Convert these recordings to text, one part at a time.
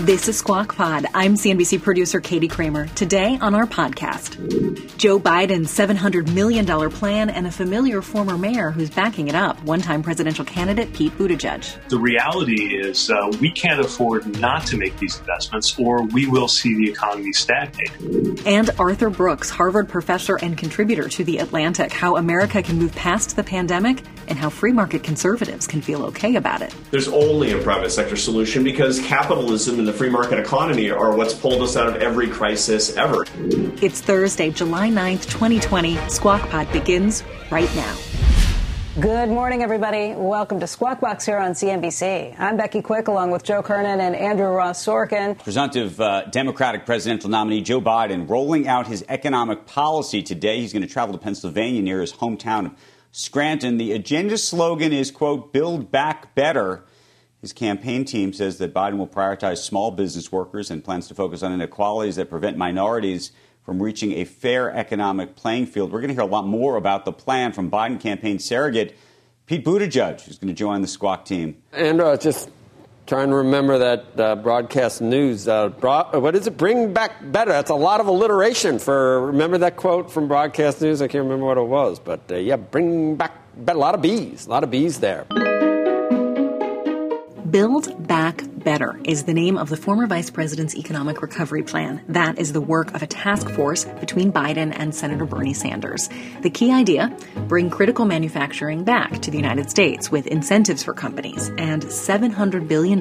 This is Squawk Pod. I'm CNBC producer Katie Kramer. Today on our podcast, Joe Biden's $700 million plan and a familiar former mayor who's backing it up, one time presidential candidate Pete Buttigieg. The reality is uh, we can't afford not to make these investments or we will see the economy stagnate. And Arthur Brooks, Harvard professor and contributor to The Atlantic, how America can move past the pandemic and how free market conservatives can feel okay about it. There's only a private sector solution because capitalism and the free market economy are what's pulled us out of every crisis ever. It's Thursday, July 9th, 2020. Squawk Pod begins right now. Good morning, everybody. Welcome to Squawk Box here on CNBC. I'm Becky Quick, along with Joe Kernan and Andrew Ross Sorkin. Presumptive uh, Democratic presidential nominee Joe Biden rolling out his economic policy today. He's going to travel to Pennsylvania near his hometown of Scranton. The agenda slogan is, quote, build back better. His campaign team says that Biden will prioritize small business workers and plans to focus on inequalities that prevent minorities from reaching a fair economic playing field. We're going to hear a lot more about the plan from Biden campaign surrogate Pete Buttigieg, who's going to join the Squawk team. And uh, just trying to remember that uh, broadcast news. Uh, broad, what is it? Bring back better. That's a lot of alliteration for. Remember that quote from broadcast news? I can't remember what it was, but uh, yeah, bring back better. A lot of bees. A lot of bees there. Build Back Better is the name of the former vice president's economic recovery plan. That is the work of a task force between Biden and Senator Bernie Sanders. The key idea bring critical manufacturing back to the United States with incentives for companies and $700 billion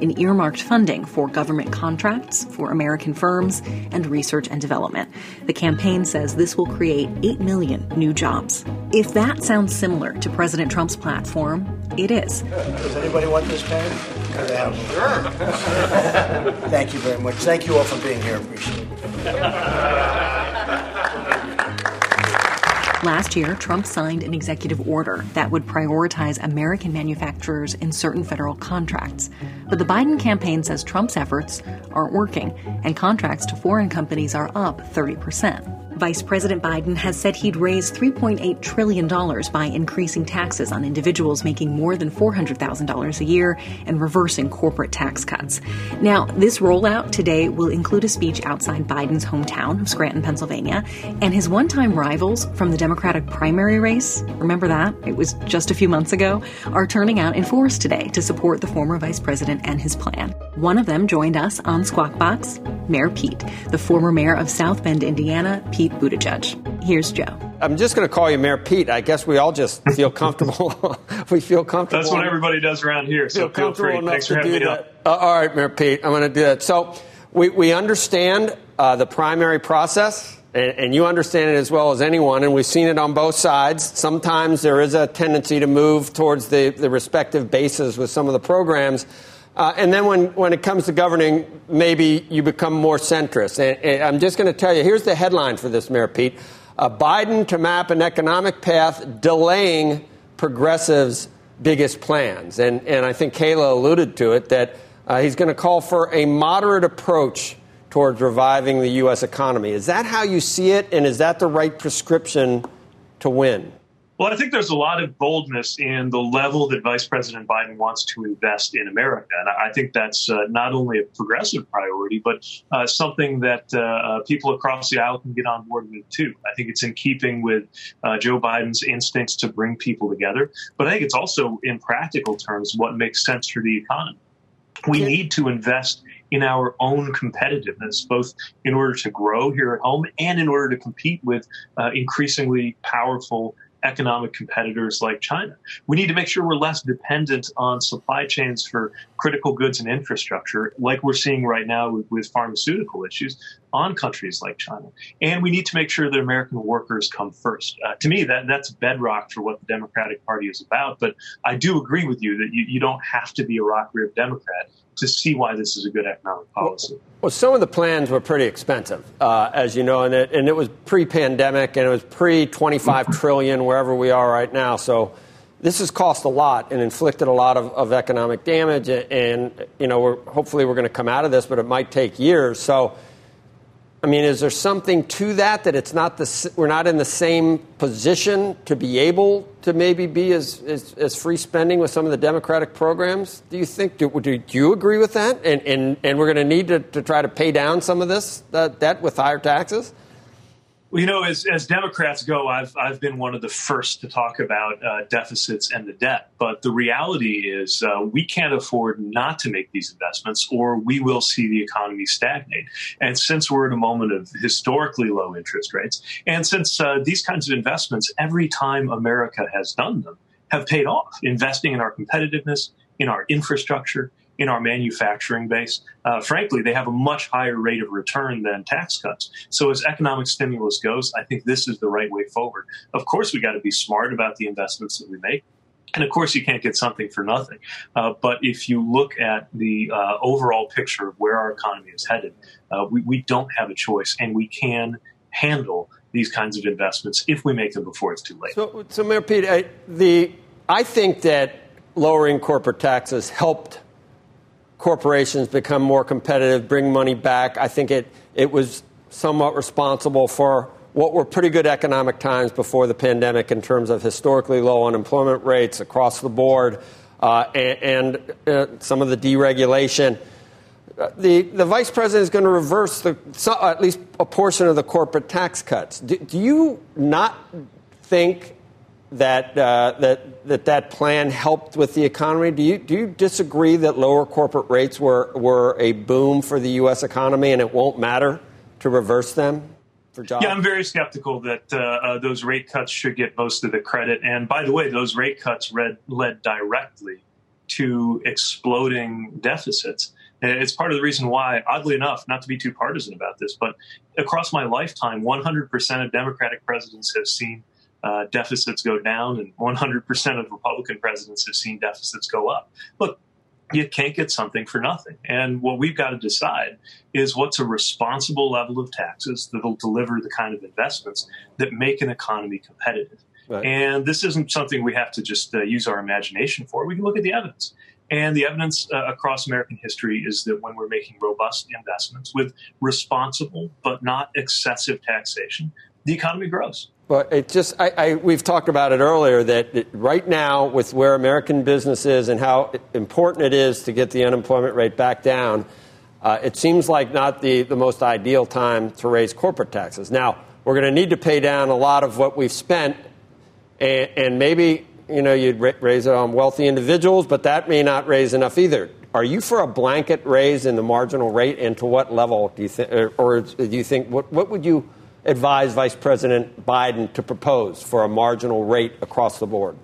in earmarked funding for government contracts for American firms and research and development. The campaign says this will create 8 million new jobs. If that sounds similar to President Trump's platform, it is. Does anybody want this pen? Sure. Thank you very much. Thank you all for being here. Appreciate it. Last year, Trump signed an executive order that would prioritize American manufacturers in certain federal contracts. But the Biden campaign says Trump's efforts aren't working, and contracts to foreign companies are up 30 percent. Vice President Biden has said he'd raise $3.8 trillion by increasing taxes on individuals making more than $400,000 a year and reversing corporate tax cuts. Now, this rollout today will include a speech outside Biden's hometown of Scranton, Pennsylvania, and his one time rivals from the Democratic primary race remember that? It was just a few months ago are turning out in force today to support the former vice president and his plan. One of them joined us on Squawk Box, Mayor Pete, the former mayor of South Bend, Indiana, Pete Pete Buttigieg. Here's Joe. I'm just going to call you Mayor Pete. I guess we all just feel comfortable. we feel comfortable. That's what everybody does around here. So feel, feel free. Thanks for having me that. Uh, all right, Mayor Pete. I'm going to do that. So we, we understand uh, the primary process, and, and you understand it as well as anyone, and we've seen it on both sides. Sometimes there is a tendency to move towards the, the respective bases with some of the programs. Uh, and then when, when it comes to governing, maybe you become more centrist. And, and I'm just going to tell you here's the headline for this, Mayor Pete uh, Biden to map an economic path delaying progressives' biggest plans. And, and I think Kayla alluded to it that uh, he's going to call for a moderate approach towards reviving the U.S. economy. Is that how you see it? And is that the right prescription to win? Well, I think there's a lot of boldness in the level that Vice President Biden wants to invest in America. And I think that's uh, not only a progressive priority, but uh, something that uh, uh people across the aisle can get on board with, too. I think it's in keeping with uh, Joe Biden's instincts to bring people together. But I think it's also, in practical terms, what makes sense for the economy. We need to invest in our own competitiveness, both in order to grow here at home and in order to compete with uh, increasingly powerful economic competitors like China. We need to make sure we're less dependent on supply chains for critical goods and infrastructure, like we're seeing right now with, with pharmaceutical issues. on countries like China. And we need to make sure that American workers come first. Uh, to me, that, that's bedrock for what the Democratic Party is about. But I do agree with you that you, you don't have to be a rock rib Democrat to see why this is a good economic policy. Well, well some of the plans were pretty expensive, uh, as you know, and it, and it was pre-pandemic and it was pre-25 trillion wherever we are right now. So this has cost a lot and inflicted a lot of, of economic damage. And, you know, we're, hopefully we're going to come out of this, but it might take years. So I mean, is there something to that that it's not the we're not in the same position to be able to maybe be as, as, as free spending with some of the democratic programs? Do you think do, do, do you agree with that? And and, and we're going to need to, to try to pay down some of this uh, debt with higher taxes. Well, you know, as, as Democrats go, I've, I've been one of the first to talk about uh, deficits and the debt. But the reality is, uh, we can't afford not to make these investments, or we will see the economy stagnate. And since we're in a moment of historically low interest rates, and since uh, these kinds of investments, every time America has done them, have paid off, investing in our competitiveness, in our infrastructure, in our manufacturing base. Uh, frankly, they have a much higher rate of return than tax cuts. So as economic stimulus goes, I think this is the right way forward. Of course, we got to be smart about the investments that we make. And of course, you can't get something for nothing. Uh, but if you look at the uh, overall picture of where our economy is headed, uh, we, we don't have a choice, and we can handle these kinds of investments if we make them before it's too late. So, so Mayor Pete, I, the, I think that lowering corporate taxes helped corporations become more competitive, bring money back. I think it, it was somewhat responsible for what were pretty good economic times before the pandemic in terms of historically low unemployment rates across the board uh, and, and uh, some of the deregulation. Uh, the, the vice president is going to reverse the, at least a portion of the corporate tax cuts. Do, do you not think that, uh, that, that that plan helped with the economy. Do you, do you disagree that lower corporate rates were, were a boom for the U.S. economy and it won't matter to reverse them? For jobs? Yeah, I'm very skeptical that uh, uh, those rate cuts should get most of the credit. And by the way, those rate cuts read, led directly to exploding deficits. It's part of the reason why, oddly enough, not to be too partisan about this, but across my lifetime, 100% of Democratic presidents have seen uh, deficits go down, and 100% of Republican presidents have seen deficits go up. Look, you can't get something for nothing. And what we've got to decide is what's a responsible level of taxes that will deliver the kind of investments that make an economy competitive. Right. And this isn't something we have to just uh, use our imagination for. We can look at the evidence. And the evidence uh, across American history is that when we're making robust investments with responsible but not excessive taxation, the economy grows. But it just, I, I, we've talked about it earlier that right now, with where American business is and how important it is to get the unemployment rate back down, uh, it seems like not the, the most ideal time to raise corporate taxes. Now, we're going to need to pay down a lot of what we've spent, and, and maybe you know you'd raise it on wealthy individuals, but that may not raise enough either. Are you for a blanket raise in the marginal rate, and to what level do you think, or, or do you think what, what would you? Advise Vice President Biden to propose for a marginal rate across the board?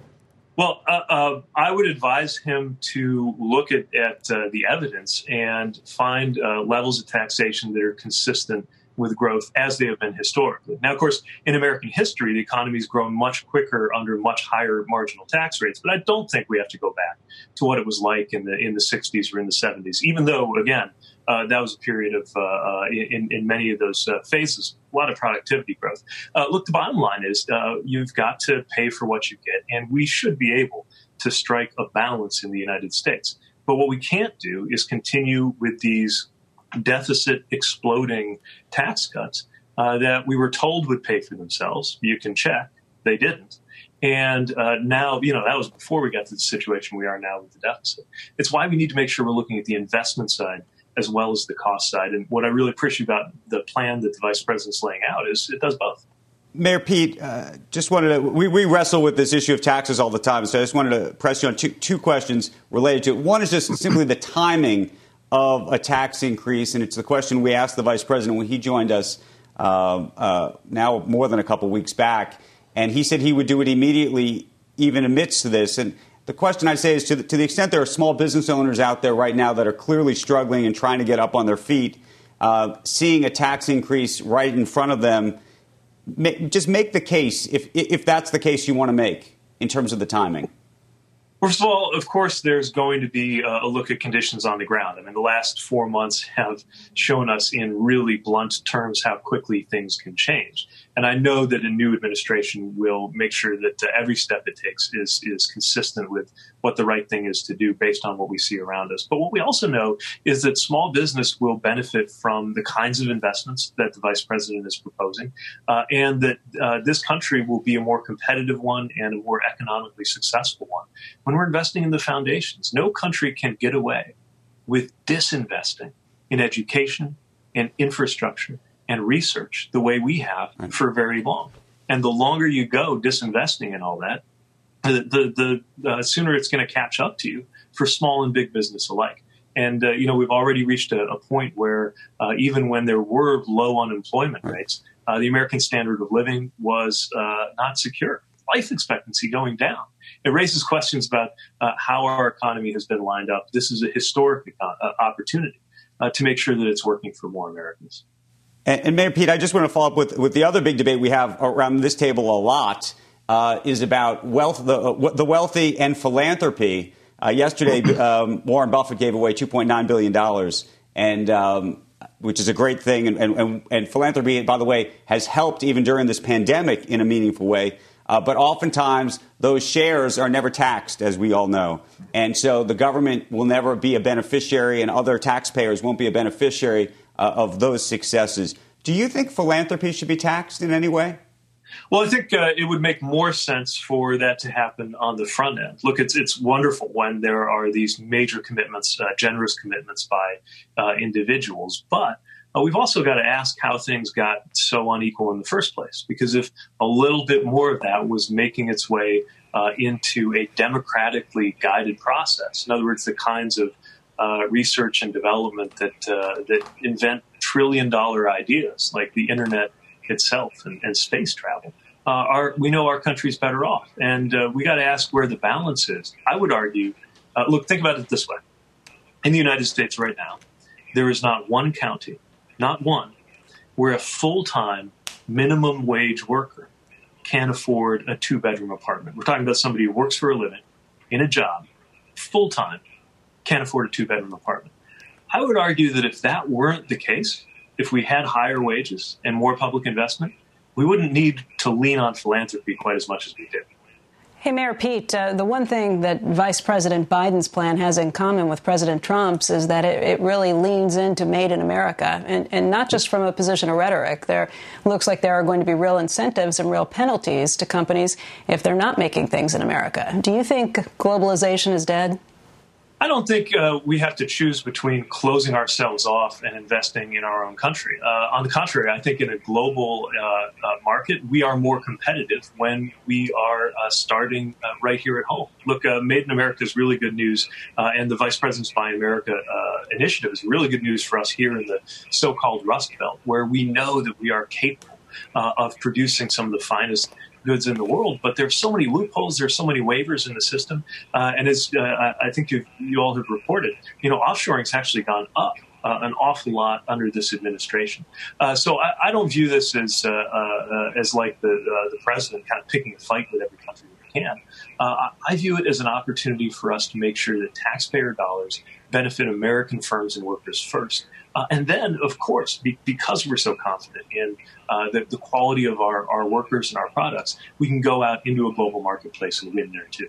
Well, uh, uh, I would advise him to look at, at uh, the evidence and find uh, levels of taxation that are consistent with growth as they have been historically. Now, of course, in American history, the economy has grown much quicker under much higher marginal tax rates. But I don't think we have to go back to what it was like in the in the 60s or in the 70s. Even though, again, uh, that was a period of, uh, uh, in, in many of those uh, phases, a lot of productivity growth. Uh, look, the bottom line is you've got to pay for what you get, and we should be able to strike a balance in the United States. But what we can't do is continue with these deficit exploding tax cuts that we were told would pay for themselves. You can check, they didn't. And uh, now, you know, that was before we got to the situation we are now with the deficit. It's why we need to make sure we're looking at the investment side as well as the cost side. And what I really appreciate about the plan that the vice president's laying out is it does both. Mayor Pete, uh, just wanted to, we, we, wrestle with this issue of taxes all the time, so I just wanted to press you on two, two questions related to it. One is just simply the timing of a tax increase, and it's the question we asked the vice president when he joined us uh, uh, now more than a couple weeks back, and he said he would do it immediately, even amidst this. And the question I say is to the, to the extent there are small business owners out there right now that are clearly struggling and trying to get up on their feet, uh, seeing a tax increase right in front of them. just make the case if if that's the case you want to make in terms of the timing. First of all, of course, there's going to be a look at conditions on the ground. I mean, the last four months have shown us in really blunt terms how quickly things can change. And I know that a new administration will make sure that uh, every step it takes is, is consistent with what the right thing is to do based on what we see around us. But what we also know is that small business will benefit from the kinds of investments that the vice president is proposing, uh, and that uh, this country will be a more competitive one and a more economically successful one. When we're investing in the foundations, no country can get away with disinvesting in education and infrastructure and research the way we have right. for very long. And the longer you go disinvesting in all that, the the, the uh, sooner it's going to catch up to you for small and big business alike. And uh, you know we've already reached a, a point where uh, even when there were low unemployment rates, uh, the American standard of living was uh, not secure. Life expectancy going down. It raises questions about uh, how our economy has been lined up. This is a historic opportunity to make sure that it's working for more Americans. And, and, Mayor Pete, I just want to follow up with, with the other big debate we have around this table a lot uh, is about wealth, the, uh, the wealthy and philanthropy. Uh, yesterday, um, Warren Buffett gave away $2.9 billion, and, um, which is a great thing. And, and, and, philanthropy, by the way, has helped even during this pandemic in a meaningful way. Uh, but oftentimes, those shares are never taxed, as we all know. And so the government will never be a beneficiary, and other taxpayers won't be a beneficiary uh, of those successes. Do you think philanthropy should be taxed in any way? Well, I think uh, it would make more sense for that to happen on the front end. Look, it's it's wonderful when there are these major commitments, uh, generous commitments by uh, individuals, but uh, we've also got to ask how things got so unequal in the first place. Because if a little bit more of that was making its way uh, into a democratically guided process, in other words, the kinds of uh, research and development that uh, that invent trillion dollar ideas like the internet itself and, and space travel. Uh, our, we know our country's better off, and uh, we got to ask where the balance is. I would argue. Uh, look, think about it this way: in the United States right now, there is not one county, not one, where a full time minimum wage worker can afford a two bedroom apartment. We're talking about somebody who works for a living in a job, full time, can't afford a two bedroom apartment. I would argue that if that weren't the case, if we had higher wages and more public investment, we wouldn't need to lean on philanthropy quite as much as we did. Hey, Mayor Pete, uh, the one thing that Vice President Biden's plan has in common with President Trump's is that it, it really leans into made in America, and, and, not just from a position of rhetoric. There looks like there are going to be real incentives and real penalties to companies if they're not making things in America. Do you think globalization is dead? I don't think uh, we have to choose between closing ourselves off and investing in our own country. Uh, on the contrary, I think in a global uh, uh market, we are more competitive when we are uh, starting uh, right here at home. Look, Made in America is really good news, and the Vice President's Buy America initiative is really good news for us here in the so called Rust Belt, where we know that we are capable of producing some of the finest goods in the world, but there's so many loopholes, there's so many waivers in the system, uh, and as uh, I think you you all have reported, you know, offshoring's actually gone up. Uh, an awful lot under this administration, uh, so I, I, don't view this as uh, uh, as like the the president kind of picking a fight with every country we can. I view it as an opportunity for us to make sure that taxpayer dollars benefit American firms and workers first. Uh, and then, of course, be, because we're so confident in uh, the, the, quality of our, our workers and our products, we can go out into a global marketplace and win there too.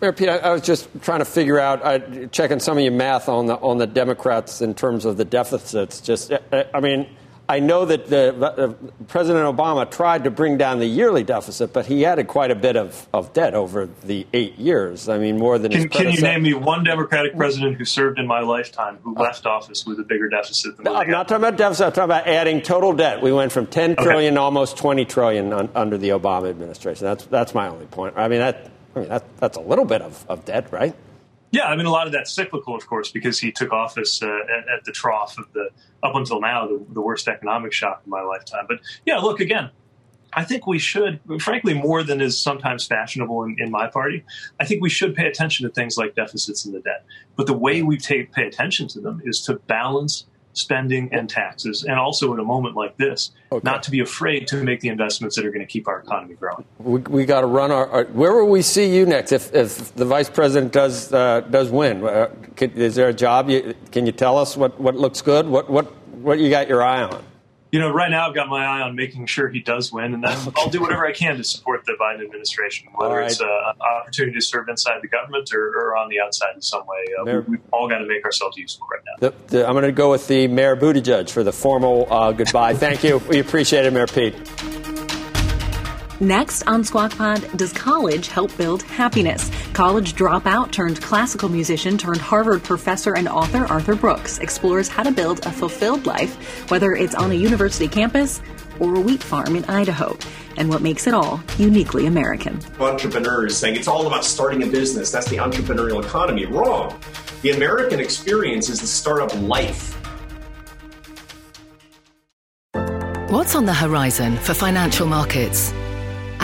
Mayor Pete, I, I was just trying to figure out, I, checking some of your math on the on the Democrats in terms of the deficits. Just, I mean, I know that the, uh, President Obama tried to bring down the yearly deficit, but he added quite a bit of, of debt over the eight years. I mean, more than can, can you name me one Democratic president who served in my lifetime who left office with a bigger deficit than? No, I'm not talking about deficit. I'm talking about adding total debt. We went from 10 trillion okay. almost 20 trillion on, under the Obama administration. That's that's my only point. I mean that. I mean that, that's a little bit of, of debt, right? Yeah, I mean a lot of that's cyclical, of course, because he took office uh, at, at, the trough of the up until now the, the worst economic shock of my lifetime. But yeah, look again. I think we should, frankly, more than is sometimes fashionable in, in, my party. I think we should pay attention to things like deficits and the debt. But the way we take, pay attention to them is to balance spending, and taxes. And also in a moment like this, okay. not to be afraid to make the investments that are going to keep our economy growing. We, we got to run our, our, Where will we see you next if, if the vice president does uh, does win? Uh, can, is there a job? You, can you tell us what, what looks good? What what what you got your eye on? You know, right now I've got my eye on making sure he does win, and then I'll do whatever I can to support the Biden administration, whether right. it's an opportunity to serve inside the government or, or on the outside in some way. Uh, Mayor, we, have all got to make ourselves useful right now. The, the, I'm going to go with the Mayor Buttigieg for the formal uh, goodbye. Thank you. We appreciate it, Mayor Pete. Next on Squawk Pod, does college help build happiness? College dropout turned classical musician turned Harvard professor and author Arthur Brooks explores how to build a fulfilled life, whether it's on a university campus or a wheat farm in Idaho, and what makes it all uniquely American. Entrepreneurs saying it's all about starting a business. That's the entrepreneurial economy. Wrong. The American experience is the startup life. What's on the horizon for financial markets?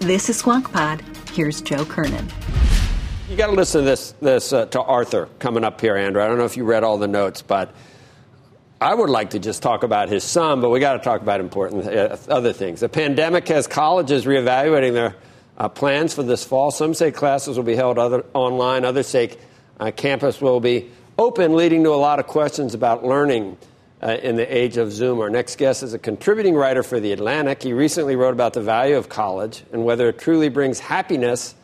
This is Squawk Pod. Here's Joe Kernan. You got to listen to this, this uh, to Arthur coming up here, Andrew. I don't know if you read all the notes, but I would like to just talk about his son, but we got to talk about important uh, other things. The pandemic has colleges reevaluating their uh, plans for this fall. Some say classes will be held other, online, others say uh, campus will be open, leading to a lot of questions about learning uh, in the age of Zoom. Our next guest is a contributing writer for The Atlantic. He recently wrote about the value of college and whether it truly brings happiness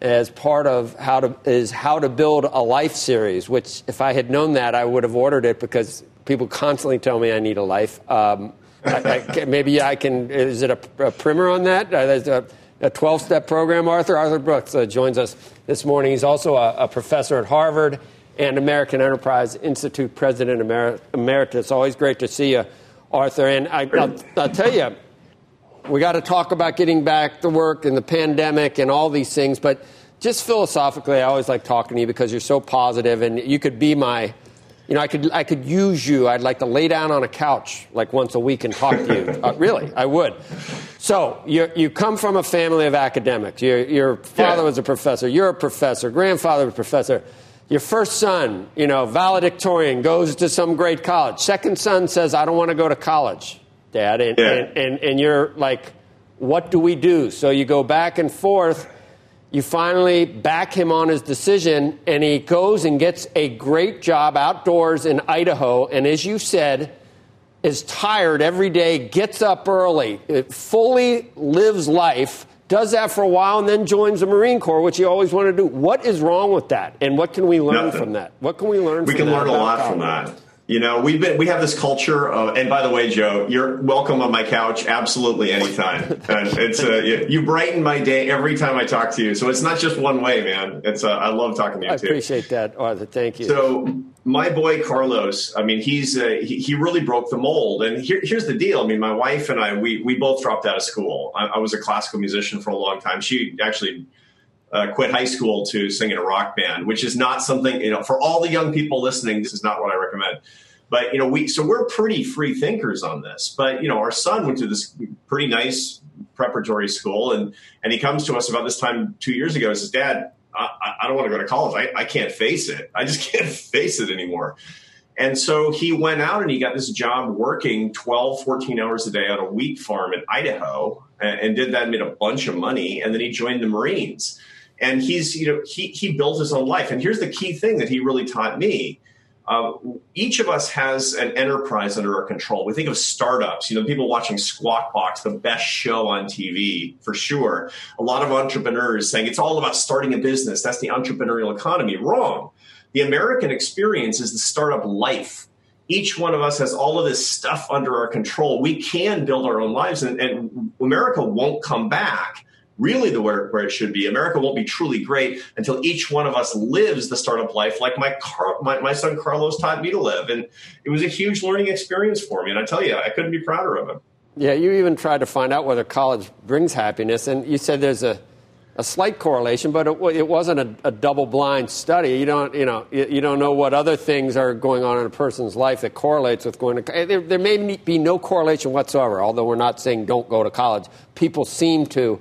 as part of how to is how to build a life series. Which, if I had known that, I would have ordered it because people constantly tell me I need a life. Um, I, I, maybe I can. Is it a, a primer on that? Uh, a 12 step program. Arthur Arthur Brooks uh, joins us this morning. He's also a, a professor at Harvard and American Enterprise Institute President Emer- Emeritus. Always great to see you, Arthur. And I, will I'll tell you, we got to talk about getting back to work and the pandemic and all these things. But just philosophically, I always like talking to you because you're so positive, and you could be my, you know, I could I could use you. I'd like to lay down on a couch like once a week and talk to you. Uh, really, I would. So you you come from a family of academics. Your your father yeah. was a professor. You're a professor. Grandfather was a professor your first son, you know, valedictorian, goes to some great college. Second son says, I don't want to go to college, Dad. And, yeah. and, and, and you're like, what do we do? So you go back and forth. You finally back him on his decision, and he goes and gets a great job outdoors in Idaho. And as you said, is tired every day, gets up early, uh, fully lives life does that for a while and then joins the Marine Corps, which he always wanted to do. What is wrong with that? And what can we learn Nothing. from that? What can we learn from that? we can learn a lot from that. You know, we've been we have this culture of, and by the way, Joe, you're welcome on my couch absolutely anytime. and it's uh, you brighten my day every time I talk to you. So it's not just one way, man. It's uh, I love talking to you. I too. appreciate that, Arthur. Thank you. So my boy Carlos, I mean, he's uh, he, he, really broke the mold. And here, here's the deal. I mean, my wife and I, we we both dropped out of school. I, I was a classical musician for a long time. She actually uh, quit high school to sing in a rock band, which is not something, you know, for all the young people listening, this is not what I recommend. But, you know, we, so we're pretty free thinkers on this. But, you know, our son went to this pretty nice preparatory school and, and he comes to us about this time two years ago says, Dad, I, I don't want to go to college. I, I can't face it. I just can't face it anymore. And so he went out and he got this job working 12, 14 hours a day on a wheat farm in Idaho and, and did that, and made a bunch of money. And then he joined the Marines and he's you know he he built his own life and here's the key thing that he really taught me uh, each of us has an enterprise under our control. We think of startups, you know, people watching Squawk Box, the best show on TV for sure. A lot of entrepreneurs saying it's all about starting a business. That's the entrepreneurial economy. Wrong. The American experience is the startup life. Each one of us has all of this stuff under our control. We can build our own lives, and, and America won't come back really the where, where it should be. America won't be truly great until each one of us lives the startup life like my, Car- my, my son Carlos taught me to live. And it was a huge learning experience for me. And I tell you, I couldn't be prouder of him. Yeah, you even tried to find out whether college brings happiness, and you said there's a, a slight correlation, but it, it wasn't a, a double-blind study. You don't, you know, you, you, don't know what other things are going on in a person's life that correlates with going to. There, there may be no correlation whatsoever. Although we're not saying don't go to college, people seem to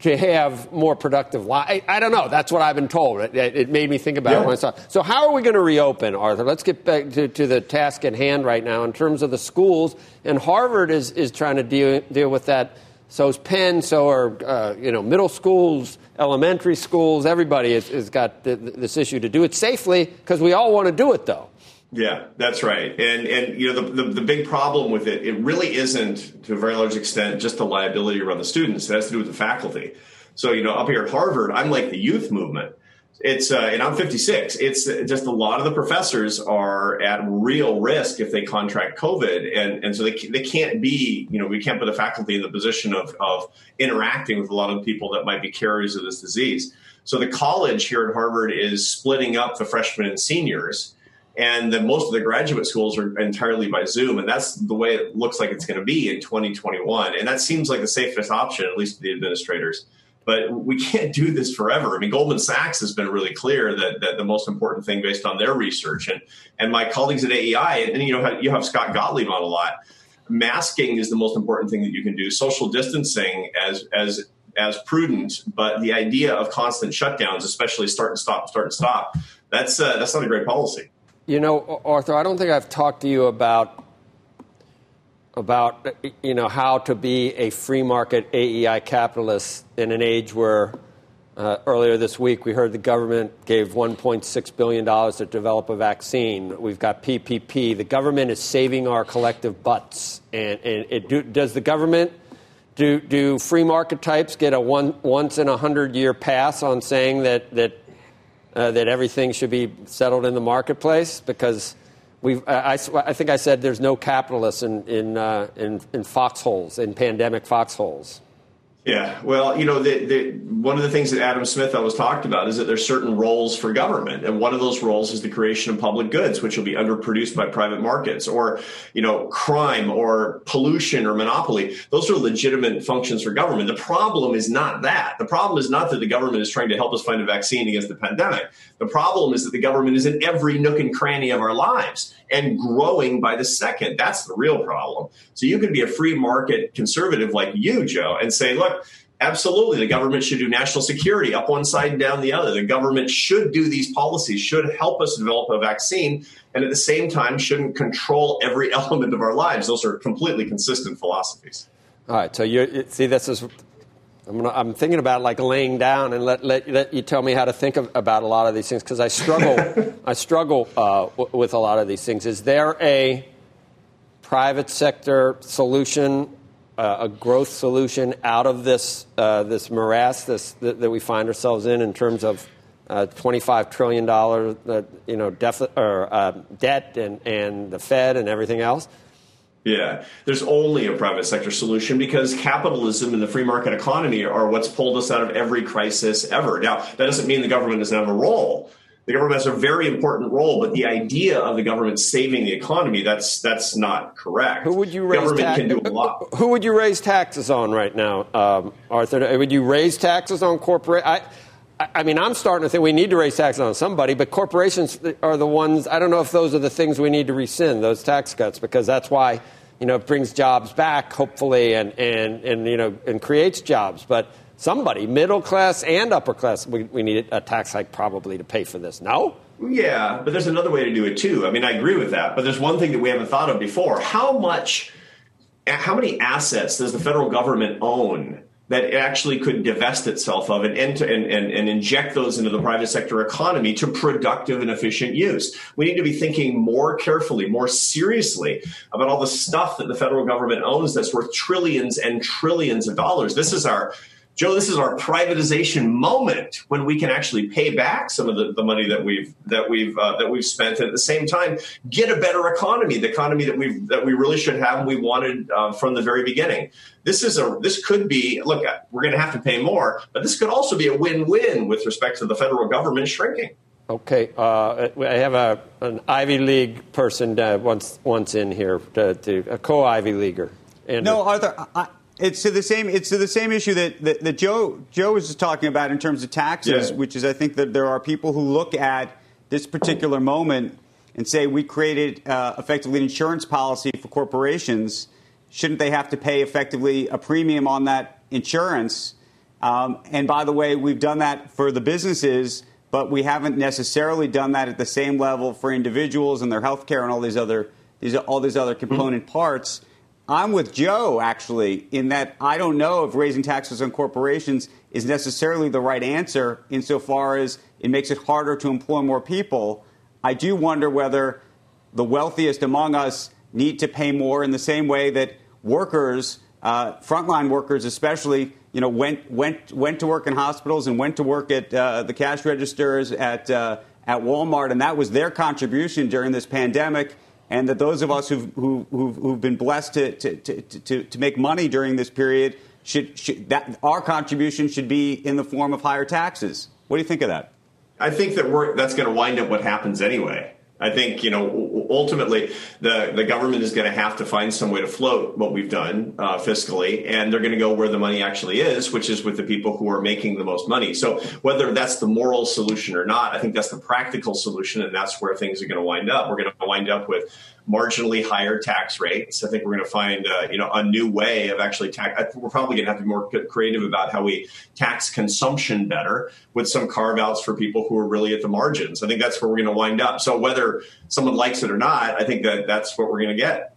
to have more productive life. I, I, don't know. That's what I've been told. It, it made me think about yeah. it myself. So, how are we going to reopen, Arthur? Let's get back to, to, the task at hand right now in terms of the schools. And Harvard is, is trying to deal, deal with that. So is Penn. So are uh, you know middle schools, elementary schools. Everybody has, has got this issue to do it safely because we all want to do it, though. Yeah, that's right. And and you know the, the, the big problem with it, it really isn't to a very large extent just the liability around the students. It has to do with the faculty. So you know up here at Harvard, I'm like the youth movement. It's uh, and I'm 56. It's just a lot of the professors are at real risk if they contract COVID, and and so they they can't be you know we can't put the faculty in the position of of interacting with a lot of people that might be carriers of this disease. So the college here at Harvard is splitting up the freshmen and seniors and then most of the graduate schools are entirely by Zoom, and that's the way it looks like it's going to be in 2021. And that seems like the safest option, at least to the administrators. But we can't do this forever. I mean, Goldman Sachs has been really clear that, that the most important thing, based on their research, and and my colleagues at AEI, and, you know you have Scott Gottlieb on a lot. Masking is the most important thing that you can do. Social distancing as as as prudent, but the idea of constant shutdowns, especially start and stop, start and stop, that's uh, that's not a great policy. You know, Arthur, I don't think I've talked to you about about you know how to be a free market AEI capitalist in an age where uh, earlier this week we heard the government gave 1.6 billion dollars to develop a vaccine. We've got PPP. The government is saving our collective butts, and, and it do, does the government do do free market types get a one once in a hundred year pass on saying that that uh, that everything should be settled in the marketplace because we I, I, think I said there's no capitalists in, in, uh, in, in foxholes, in pandemic foxholes. Yeah, well, you know, the, the, one of the things that Adam Smith always talked about is that there's certain roles for government, and one of those roles is the creation of public goods, which will be underproduced by private markets, or you know, crime, or pollution, or monopoly. Those are legitimate functions for government. The problem is not that. The problem is not that the government is trying to help us find a vaccine against the pandemic. The problem is that the government is in every nook and cranny of our lives and growing by the second. That's the real problem. So you can be a free market conservative like you, Joe, and say, look, absolutely, the government should do national security up one side and down the other. The government should do these policies, should help us develop a vaccine, and at the same time, shouldn't control every element of our lives. Those are completely consistent philosophies. All right. So you see, this is I'm, gonna, I'm, thinking about like laying down and let, let, let you tell me how to think of, about a lot of these things because I struggle I struggle uh, w- with a lot of these things. Is there a private sector solution, uh, a growth solution out of this uh, this morass this, that, that, we find ourselves in in terms of uh, 25 trillion dollar uh, you know or uh, debt and, and the Fed and everything else? Yeah, there's only a private sector solution because capitalism and the free market economy are what's pulled us out of every crisis ever. Now, that doesn't mean the government doesn't have a role. The government has a very important role, but the idea of the government saving the economy, that's that's not correct. Who would you raise government can do a lot. Who would you raise taxes on right now, um, Arthur? Would you raise taxes on corporate? I, I mean, I'm starting to think we need to raise taxes on somebody, but corporations are the ones. I don't know if those are the things we need to rescind those tax cuts because that's why you know, it brings jobs back, hopefully, and, and, and, you know, and creates jobs. But somebody, middle class and upper class, we, we need a tax hike probably to pay for this. No? Yeah, but there's another way to do it too. I mean, I agree with that. But there's one thing that we haven't thought of before. How much, how many assets does the federal government own that it actually could divest itself of and, and, and, and inject those into the private sector economy to productive and efficient use. We need to be thinking more carefully, more seriously about all the stuff that the federal government owns that's worth trillions and trillions of dollars. This is our Joe, this is our privatization moment when we can actually pay back some of the, the money that we've that we've uh, that we've spent, and at the same time get a better economy, the economy that we that we really should have and we wanted uh, from the very beginning. This is a this could be look, we're going to have to pay more, but this could also be a win-win with respect to the federal government shrinking. Okay, uh, I have a, an Ivy League person uh, once once in here, to, to, a co-Ivy leaguer. Andrew. No, Arthur, I, it's to the same. It's to the same issue that, that, that Joe Joe was just talking about in terms of taxes, yeah. which is I think that there are people who look at this particular moment and say we created uh, effectively an insurance policy for corporations. Shouldn't they have to pay effectively a premium on that insurance? Um, and by the way, we've done that for the businesses but we haven't necessarily done that at the same level for individuals and their health care and all these other these all these other component mm-hmm. parts. I'm with Joe actually in that I don't know if raising taxes on corporations is necessarily the right answer insofar as it makes it harder to employ more people. I do wonder whether the wealthiest among us need to pay more in the same way that workers, uh, frontline workers especially, you know, went went went to work in hospitals and went to work at uh, the cash registers at uh, at Walmart, and that was their contribution during this pandemic. And that those of us who've, who, who've, who've been blessed to, to, to, to, make money during this period should, should that our contribution should be in the form of higher taxes. What do you think of that? I think that we're, that's going to wind up what happens anyway. I think you know ultimately the the government is going to have to find some way to float what we've done uh, fiscally, and they're going to go where the money actually is, which is with the people who are making the most money. So whether that's the moral solution or not, I think that's the practical solution, and that's where things are going to wind up. We're going to wind up with marginally higher tax rates. I think we're going to find uh, you know a new way of actually tax. We're probably going to have to be more creative about how we tax consumption better with some carve outs for people who are really at the margins. I think that's where we're going to wind up. So whether someone likes it or not, I think that that's what we're going to get.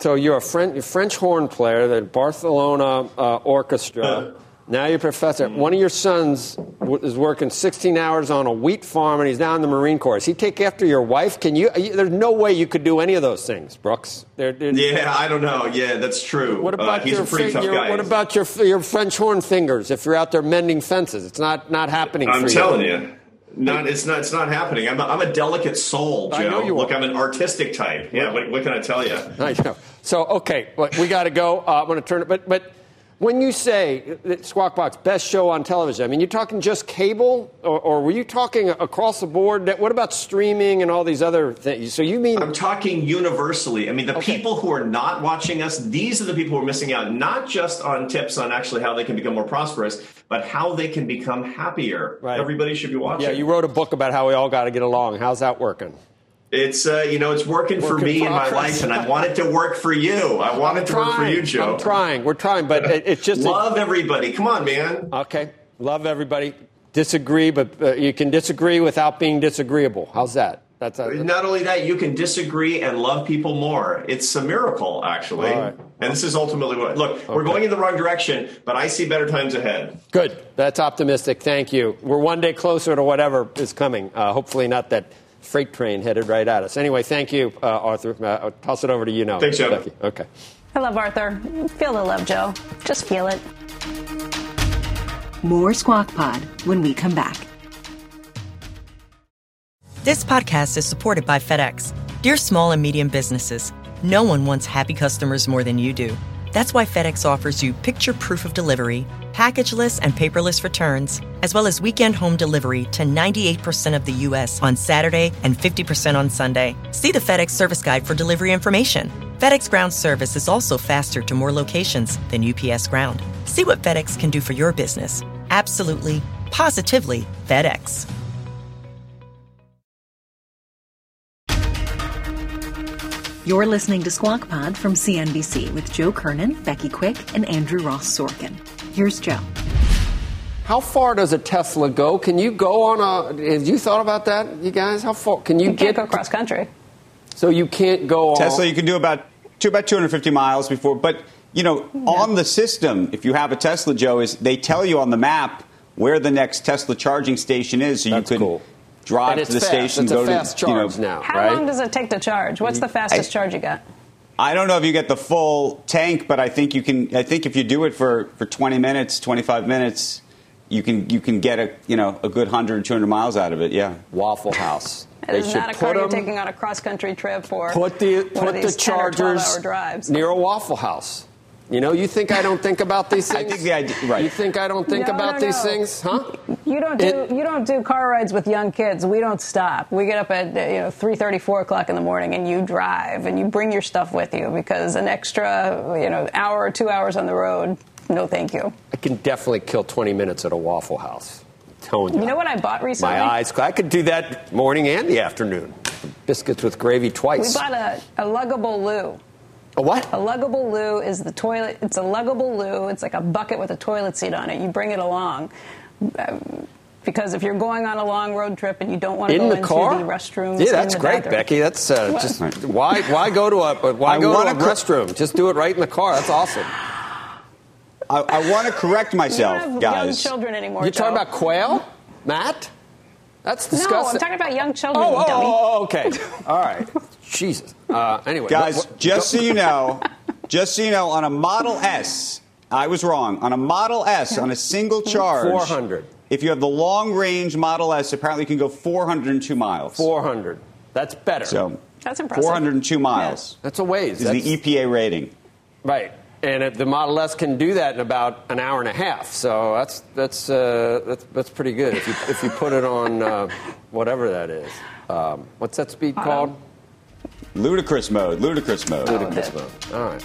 So you're a French, French horn player, the Barcelona uh, Orchestra. Now you're a professor. One of your sons is working 16 hours on a wheat farm, and he's now in the Marine Corps. Does he take after your wife? Can you? There's no way you could do any of those things, Brooks. They're, they're, yeah, I don't know. Yeah, that's true. What uh, about uh, your, your What about your your French horn fingers? If you're out there mending fences, it's not not happening. I'm telling you. you. Not, it's not. It's not happening. I'm a, I'm a delicate soul, Joe. I know you Look, are. I'm an artistic type. Yeah. What, what can I tell you? I know. So okay, we got to go. Uh, I'm going to turn it. But but when you say Squawk Box best show on television, I mean, you're talking just cable, or, or, were you talking across the board? What about streaming and all these other things? So you mean I'm talking universally. I mean, the okay. people who are not watching us, these are the people who are missing out, not just on tips on actually how they can become more prosperous, but how they can become happier. Right. Everybody should be watching. Yeah, you wrote a book about how we all got to get along. How's that working? It's uh, you know it's working, working for me in my life, and I want it to work for you. I want I'm it to trying. work for you, Joe. I'm trying. We're trying, but it, it's just love a, everybody. Come on, man. Okay, love everybody. Disagree, but uh, you can disagree without being disagreeable. How's that? That's a, not only that you can disagree and love people more. It's a miracle, actually. Right. And this is ultimately what. Look, okay. we're going in the wrong direction, but I see better times ahead. Good. That's optimistic. Thank you. We're one day closer to whatever is coming. Uh, hopefully, not that freight train headed right at us. Anyway, thank you, uh, Arthur. Uh, I'll toss it over to you now. Thanks, Joe. Becky. Okay. I love Arthur. Feel the love, Joe. Just feel it. More Squawk Pod when we come back. This podcast is supported by FedEx. Dear small and medium businesses, no one wants happy customers more than you do. That's why FedEx offers you picture proof of delivery, packageless and paperless returns, as well as weekend home delivery to 98% of the U.S. on Saturday and 50% on Sunday. See the FedEx service guide for delivery information. FedEx Ground service is also faster to more locations than UPS Ground. See what FedEx can do for your business. Absolutely, positively FedEx. You're listening to Squawk Pod from CNBC with Joe Kernan, Becky Quick, and Andrew Ross Sorkin. Here's Joe. How far does a Tesla go? Can you go on a? Have you thought about that, you guys? How far can you, you get go cross country? So you can't go Tesla. You can do about to about 250 miles before, but you know, yeah. on the system, if you have a Tesla, Joe, is they tell you on the map where the next Tesla charging station is, so That's you could cool drive to the fast. station. It's go a fast to, charge you know, now. How right? long does it take to charge? What's the fastest I, charge you got? I don't know if you get the full tank, but I think you can. I think if you do it for, for 20 minutes, 25 minutes, you can you can get a you know a good 100 200 miles out of it. Yeah. Waffle House. It is not a car you're taking on a cross country trip or put the put the Chargers near a Waffle House. You know, you think I don't think about these things? I think the idea, right. You think I don't think No, about no, these no. things, huh? You don't do It- you don't do car rides with young kids. We don't stop. We get up at you know three thirty, four o'clock in the morning, and you drive and you bring your stuff with you because an extra you know hour or two hours on the road. No, thank you. I can definitely kill 20 minutes at a Waffle House. I'm telling you. You know what I bought recently? My eyes. I could do that morning and the afternoon. Biscuits with gravy twice. We bought a, a luggable loo. A what? A luggable loo is the toilet. It's a luggable loo. It's like a bucket with a toilet seat on it. You bring it along. Um, because if you're going on a long road trip and you don't want to in go the into car? the restrooms, Yeah, that's the great, bathroom. Becky. That's uh, just why why go to a why I go to a cor- restroom? Just do it right in the car. That's awesome. I, I want to correct You myself, don't have guys. young children anymore. You're talking about quail, Matt? That's disgusting. No. I'm talking about young children, Oh, oh, dummy. oh, oh, okay. All right. Jesus. Uh, anyway, Guys, what- what- just go- so you know, just so you know, on a Model S, I was wrong. On a Model S, on a single charge, 400. If you have the long range Model S, apparently you can go 402 miles. 400. That's better. So That's impressive. 402 miles That's a ways. is That's, the EPA rating. right. And if the Model S can do that in about an hour and a half. So that's that's uh, that's, that's pretty good if you if you put it on uh, whatever that is. Um, what's that speed called? Ludicrous mode. Ludicrous mode. Ludicrous mode. All right.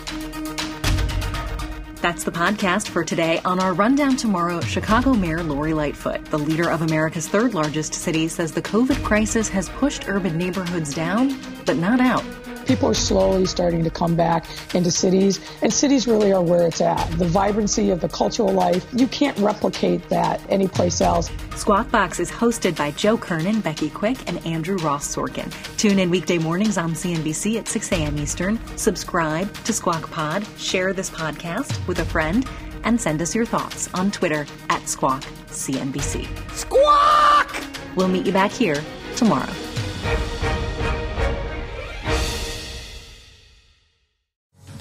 That's the podcast for today. On our rundown tomorrow, Chicago Mayor Lori Lightfoot, the leader of America's third largest city, says the COVID crisis has pushed urban neighborhoods down, but not out. People are slowly starting to come back into cities, and cities really are where it's at. The vibrancy of the cultural life, you can't replicate that anyplace else. Squawk Box is hosted by Joe Kernen, Becky Quick, and Andrew Ross Sorkin. Tune in weekday mornings on CNBC at 6 a.m. Eastern. Subscribe to Squawk Pod, share this podcast with a friend, and send us your thoughts on Twitter at Squawk CNBC. Squawk! We'll meet you back here tomorrow.